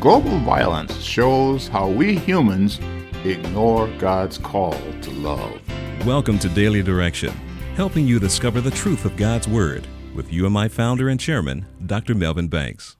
Global violence shows how we humans ignore God's call to love. Welcome to Daily Direction, helping you discover the truth of God's Word with UMI founder and chairman, Dr. Melvin Banks.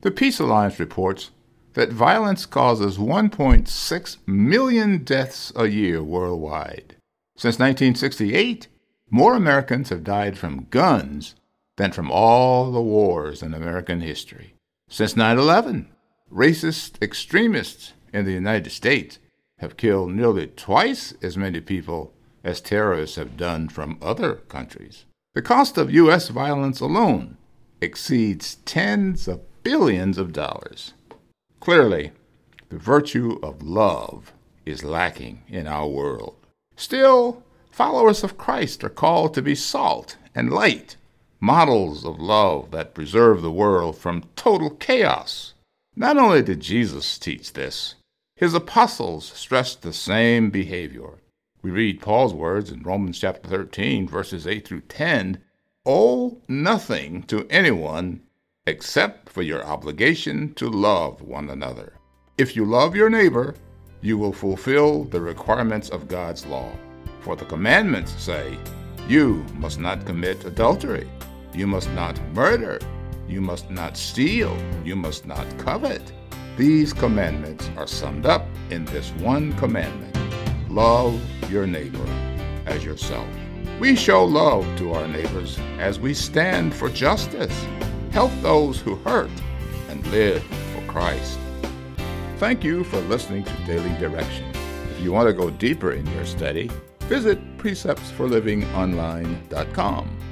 The Peace Alliance reports that violence causes 1.6 million deaths a year worldwide. Since 1968, more Americans have died from guns than from all the wars in American history. Since 9 11, racist extremists in the United States have killed nearly twice as many people as terrorists have done from other countries. The cost of U.S. violence alone exceeds tens of billions of dollars. Clearly, the virtue of love is lacking in our world. Still, followers of Christ are called to be salt and light, models of love that preserve the world from total chaos. Not only did Jesus teach this, his apostles stressed the same behavior. We read Paul's words in Romans chapter 13, verses 8 through 10 Owe nothing to anyone except for your obligation to love one another. If you love your neighbor, you will fulfill the requirements of God's law. For the commandments say, You must not commit adultery, you must not murder, you must not steal, you must not covet. These commandments are summed up in this one commandment love your neighbor as yourself. We show love to our neighbors as we stand for justice, help those who hurt, and live for Christ. Thank you for listening to Daily Direction. If you want to go deeper in your study, visit preceptsforlivingonline.com.